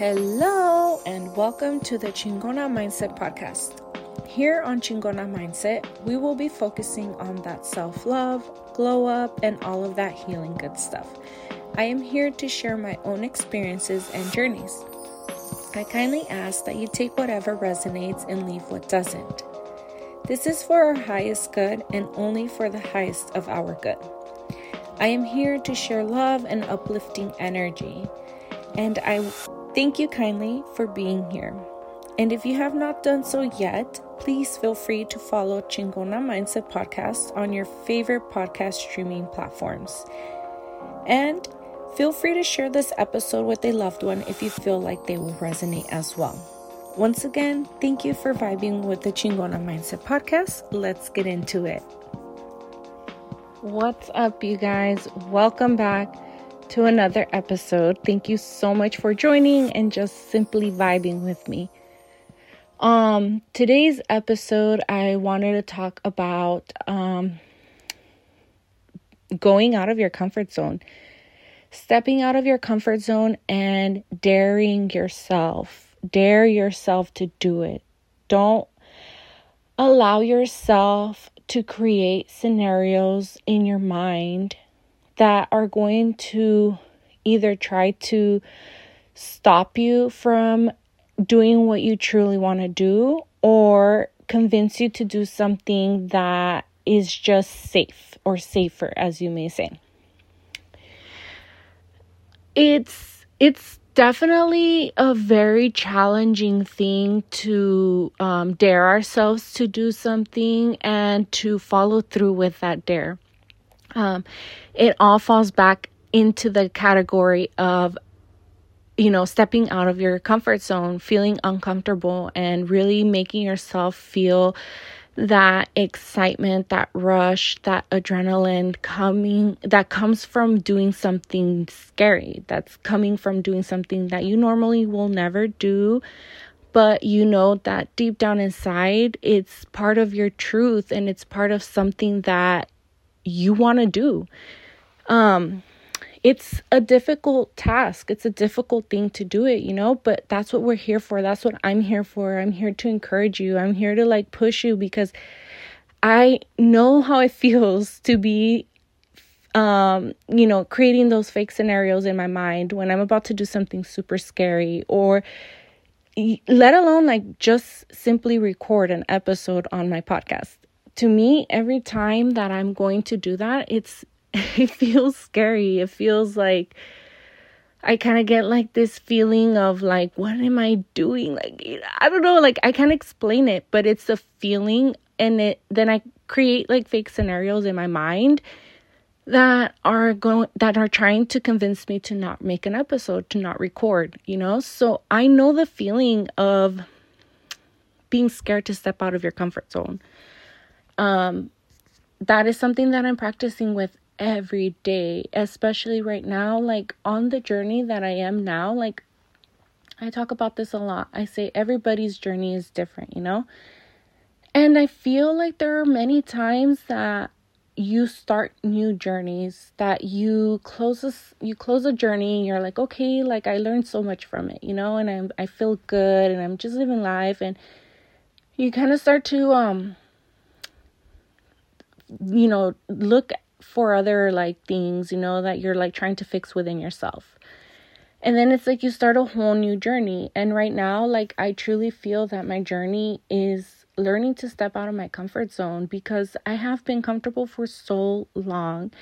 Hello, and welcome to the Chingona Mindset Podcast. Here on Chingona Mindset, we will be focusing on that self love, glow up, and all of that healing good stuff. I am here to share my own experiences and journeys. I kindly ask that you take whatever resonates and leave what doesn't. This is for our highest good and only for the highest of our good. I am here to share love and uplifting energy, and I thank you kindly for being here. And if you have not done so yet, please feel free to follow Chingona Mindset Podcast on your favorite podcast streaming platforms. And feel free to share this episode with a loved one if you feel like they will resonate as well. Once again, thank you for vibing with the Chingona Mindset Podcast. Let's get into it. What's up, you guys? Welcome back to another episode. Thank you so much for joining and just simply vibing with me. Um, today's episode, I wanted to talk about um, going out of your comfort zone, stepping out of your comfort zone, and daring yourself. Dare yourself to do it. Don't allow yourself to create scenarios in your mind that are going to either try to stop you from doing what you truly want to do or convince you to do something that is just safe or safer as you may say. It's it's definitely a very challenging thing to um, dare ourselves to do something and to follow through with that dare um, it all falls back into the category of you know, stepping out of your comfort zone, feeling uncomfortable, and really making yourself feel that excitement, that rush, that adrenaline coming that comes from doing something scary, that's coming from doing something that you normally will never do. But you know that deep down inside, it's part of your truth and it's part of something that you want to do. Um, it's a difficult task. It's a difficult thing to do it, you know, but that's what we're here for. That's what I'm here for. I'm here to encourage you. I'm here to like push you because I know how it feels to be um, you know, creating those fake scenarios in my mind when I'm about to do something super scary or let alone like just simply record an episode on my podcast. To me, every time that I'm going to do that, it's it feels scary. It feels like I kind of get like this feeling of like, what am I doing? Like, I don't know, like, I can't explain it, but it's a feeling. And it then I create like fake scenarios in my mind that are going that are trying to convince me to not make an episode to not record you know so i know the feeling of being scared to step out of your comfort zone um that is something that i'm practicing with every day, especially right now, like on the journey that I am now. Like, I talk about this a lot. I say everybody's journey is different, you know? And I feel like there are many times that you start new journeys that you close a, you close a journey and you're like okay like i learned so much from it you know and i'm i feel good and i'm just living life and you kind of start to um you know look for other like things, you know, that you're like trying to fix within yourself. And then it's like you start a whole new journey. And right now, like I truly feel that my journey is learning to step out of my comfort zone because I have been comfortable for so long.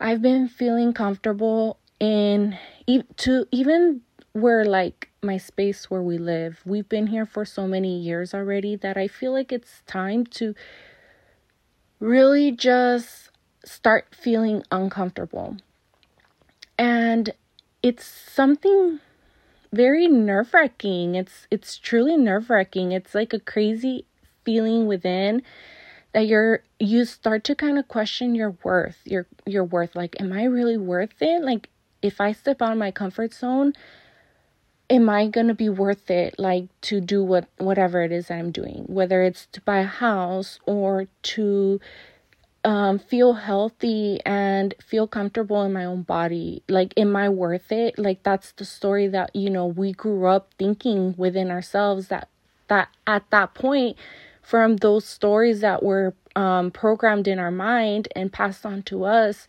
I've been feeling comfortable in to even where like my space where we live. We've been here for so many years already that I feel like it's time to really just start feeling uncomfortable. And it's something very nerve-wracking. It's it's truly nerve-wracking. It's like a crazy feeling within that you're you start to kind of question your worth. Your your worth like am I really worth it? Like if I step out of my comfort zone, am I going to be worth it like to do what whatever it is that I'm doing, whether it's to buy a house or to um, feel healthy and feel comfortable in my own body. Like, am I worth it? Like, that's the story that, you know, we grew up thinking within ourselves that, that at that point, from those stories that were um, programmed in our mind and passed on to us,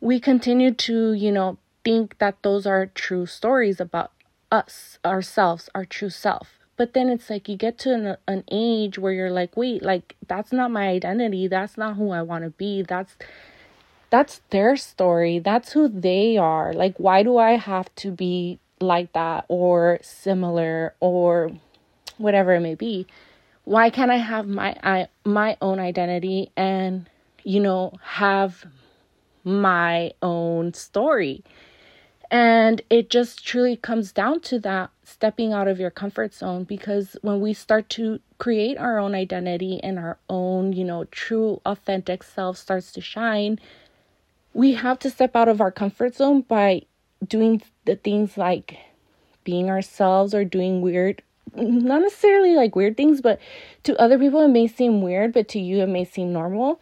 we continue to, you know, think that those are true stories about us, ourselves, our true self. But then it's like you get to an, an age where you're like, wait, like that's not my identity. That's not who I want to be. That's that's their story. That's who they are. Like why do I have to be like that or similar or whatever it may be? Why can't I have my I my own identity and you know have my own story? And it just truly comes down to that stepping out of your comfort zone because when we start to create our own identity and our own, you know, true authentic self starts to shine, we have to step out of our comfort zone by doing the things like being ourselves or doing weird not necessarily like weird things, but to other people it may seem weird, but to you it may seem normal.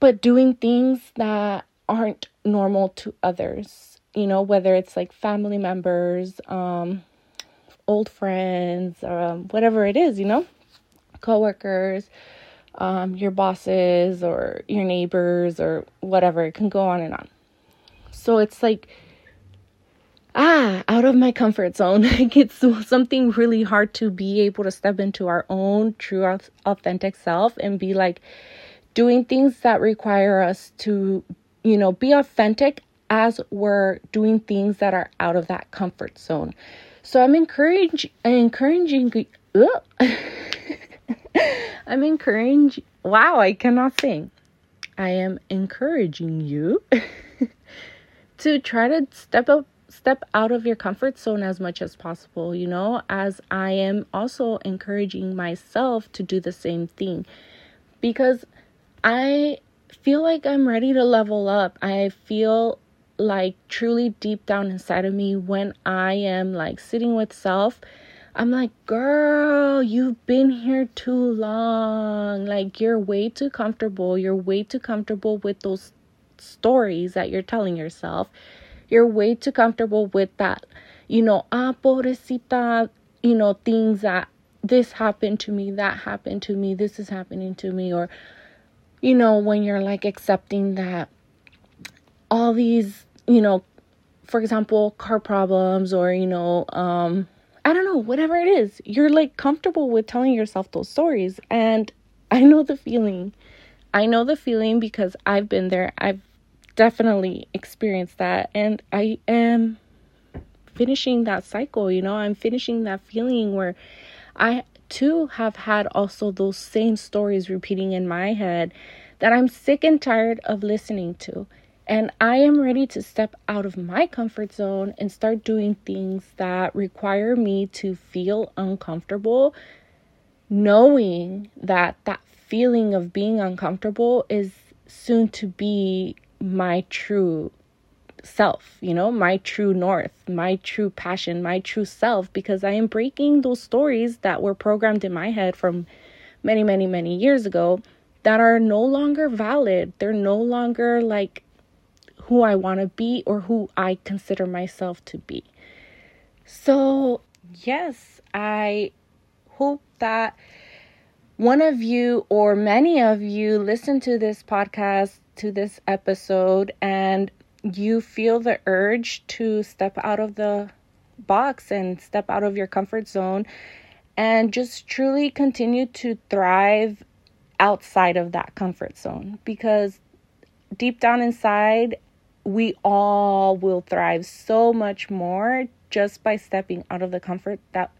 But doing things that aren't normal to others you know, whether it's like family members, um, old friends, um, whatever it is, you know, coworkers, um, your bosses or your neighbors or whatever. It can go on and on. So it's like, ah, out of my comfort zone. like it's something really hard to be able to step into our own true, authentic self and be like doing things that require us to, you know, be authentic as we're doing things that are out of that comfort zone. So I'm encouraging encouraging I'm encouraging wow, I cannot sing. I am encouraging you to try to step up step out of your comfort zone as much as possible, you know, as I am also encouraging myself to do the same thing because I feel like I'm ready to level up. I feel like truly deep down inside of me when I am like sitting with self, I'm like, girl, you've been here too long. Like, you're way too comfortable. You're way too comfortable with those stories that you're telling yourself. You're way too comfortable with that, you know, ah, pobrecita, you know, things that this happened to me, that happened to me, this is happening to me, or, you know, when you're like accepting that all these you know, for example, car problems or, you know, um, I don't know, whatever it is, you're like comfortable with telling yourself those stories. And I know the feeling. I know the feeling because I've been there. I've definitely experienced that. And I am finishing that cycle, you know, I'm finishing that feeling where I too have had also those same stories repeating in my head that I'm sick and tired of listening to. And I am ready to step out of my comfort zone and start doing things that require me to feel uncomfortable, knowing that that feeling of being uncomfortable is soon to be my true self, you know, my true north, my true passion, my true self, because I am breaking those stories that were programmed in my head from many, many, many years ago that are no longer valid. They're no longer like who I want to be or who I consider myself to be. So, yes, I hope that one of you or many of you listen to this podcast, to this episode, and you feel the urge to step out of the box and step out of your comfort zone and just truly continue to thrive outside of that comfort zone because deep down inside we all will thrive so much more just by stepping out of the comfort that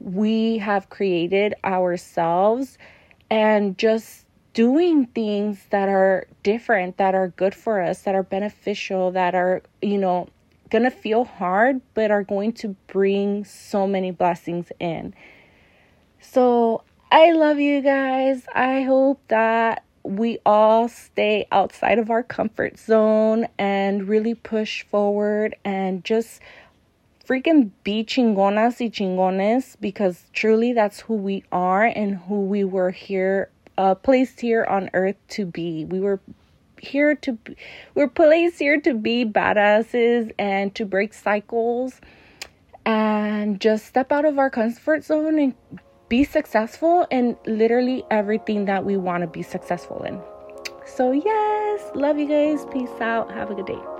we have created ourselves and just doing things that are different, that are good for us, that are beneficial, that are, you know, gonna feel hard, but are going to bring so many blessings in. So I love you guys. I hope that we all stay outside of our comfort zone and really push forward and just freaking be chingonas y chingones because truly that's who we are and who we were here uh, placed here on earth to be. We were here to be, we're placed here to be badasses and to break cycles and just step out of our comfort zone and be successful in literally everything that we want to be successful in. So, yes, love you guys. Peace out. Have a good day.